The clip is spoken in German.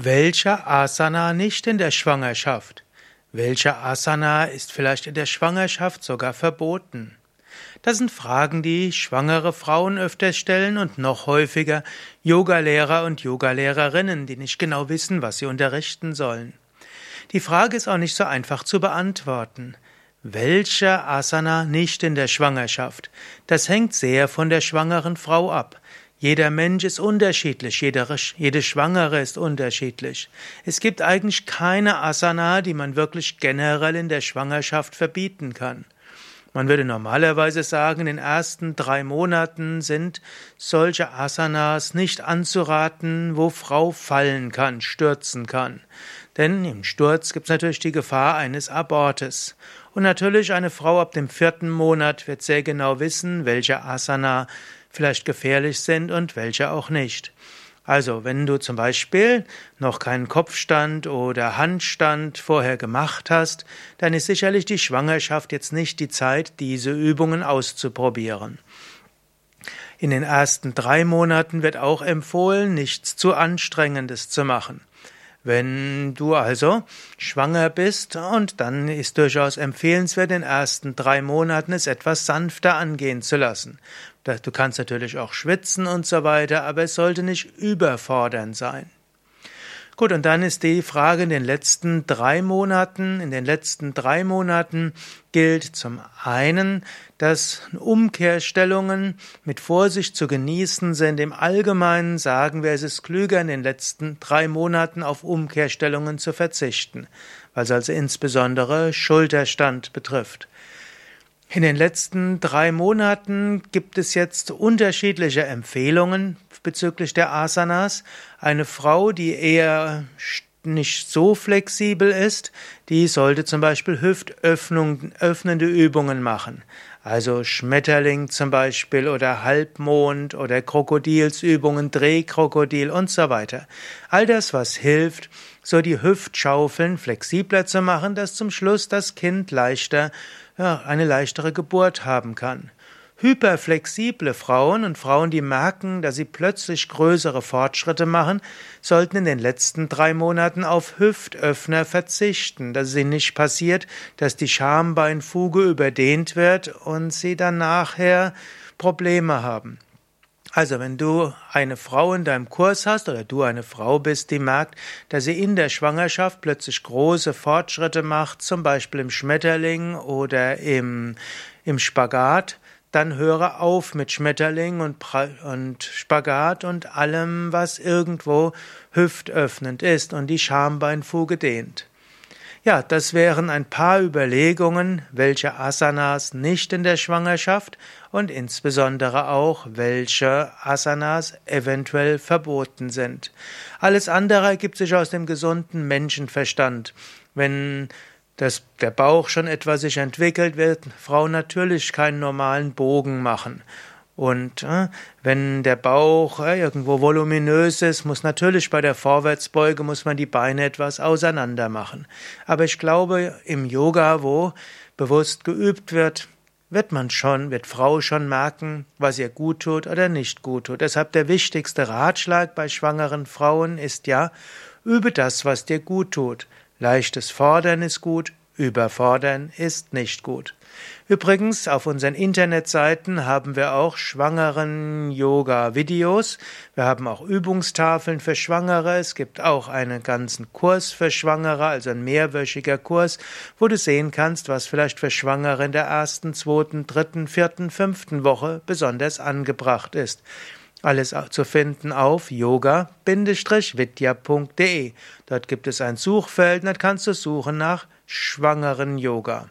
Welcher Asana nicht in der Schwangerschaft? Welcher Asana ist vielleicht in der Schwangerschaft sogar verboten? Das sind Fragen, die schwangere Frauen öfter stellen und noch häufiger Yogalehrer und Yogalehrerinnen, die nicht genau wissen, was sie unterrichten sollen. Die Frage ist auch nicht so einfach zu beantworten. Welcher Asana nicht in der Schwangerschaft? Das hängt sehr von der schwangeren Frau ab. Jeder Mensch ist unterschiedlich, jede, jede Schwangere ist unterschiedlich. Es gibt eigentlich keine Asana, die man wirklich generell in der Schwangerschaft verbieten kann. Man würde normalerweise sagen, in den ersten drei Monaten sind solche Asanas nicht anzuraten, wo Frau fallen kann, stürzen kann. Denn im Sturz gibt es natürlich die Gefahr eines Abortes. Und natürlich eine Frau ab dem vierten Monat wird sehr genau wissen, welche Asana vielleicht gefährlich sind und welche auch nicht. Also, wenn du zum Beispiel noch keinen Kopfstand oder Handstand vorher gemacht hast, dann ist sicherlich die Schwangerschaft jetzt nicht die Zeit, diese Übungen auszuprobieren. In den ersten drei Monaten wird auch empfohlen, nichts zu Anstrengendes zu machen. Wenn du also schwanger bist und dann ist durchaus empfehlenswert, in den ersten drei Monaten es etwas sanfter angehen zu lassen. Du kannst natürlich auch schwitzen und so weiter, aber es sollte nicht überfordernd sein. Gut, und dann ist die Frage in den letzten drei Monaten. In den letzten drei Monaten gilt zum einen, dass Umkehrstellungen mit Vorsicht zu genießen sind. Im Allgemeinen sagen wir, es ist klüger, in den letzten drei Monaten auf Umkehrstellungen zu verzichten, es also insbesondere Schulterstand betrifft. In den letzten drei Monaten gibt es jetzt unterschiedliche Empfehlungen bezüglich der Asanas. Eine Frau, die eher nicht so flexibel ist, die sollte zum Beispiel hüftöffnende Übungen machen. Also Schmetterling zum Beispiel oder Halbmond oder Krokodilsübungen, Drehkrokodil und so weiter. All das, was hilft, so die Hüftschaufeln flexibler zu machen, dass zum Schluss das Kind leichter ja, eine leichtere Geburt haben kann. Hyperflexible Frauen und Frauen, die merken, dass sie plötzlich größere Fortschritte machen, sollten in den letzten drei Monaten auf Hüftöffner verzichten, dass es ihnen nicht passiert, dass die Schambeinfuge überdehnt wird und sie dann nachher Probleme haben. Also, wenn du eine Frau in deinem Kurs hast oder du eine Frau bist, die merkt, dass sie in der Schwangerschaft plötzlich große Fortschritte macht, zum Beispiel im Schmetterling oder im, im Spagat, dann höre auf mit Schmetterling und, und Spagat und allem, was irgendwo hüftöffnend ist und die Schambeinfuge dehnt. Ja, das wären ein paar Überlegungen, welche Asanas nicht in der Schwangerschaft und insbesondere auch, welche Asanas eventuell verboten sind. Alles andere ergibt sich aus dem gesunden Menschenverstand. Wenn das, der Bauch schon etwas sich entwickelt, wird Frau natürlich keinen normalen Bogen machen. Und äh, wenn der Bauch äh, irgendwo voluminös ist, muss natürlich bei der Vorwärtsbeuge muss man die Beine etwas auseinander machen. Aber ich glaube, im Yoga, wo bewusst geübt wird, wird man schon, wird Frau schon merken, was ihr gut tut oder nicht gut tut. Deshalb der wichtigste Ratschlag bei schwangeren Frauen ist ja, übe das, was dir gut tut. Leichtes Fordern ist gut, Überfordern ist nicht gut. Übrigens, auf unseren Internetseiten haben wir auch schwangeren Yoga-Videos. Wir haben auch Übungstafeln für Schwangere. Es gibt auch einen ganzen Kurs für Schwangere, also ein mehrwöchiger Kurs, wo du sehen kannst, was vielleicht für Schwangere in der ersten, zweiten, dritten, vierten, fünften Woche besonders angebracht ist. Alles zu finden auf yoga-vidya.de. Dort gibt es ein Suchfeld und dort kannst du suchen nach schwangeren Yoga.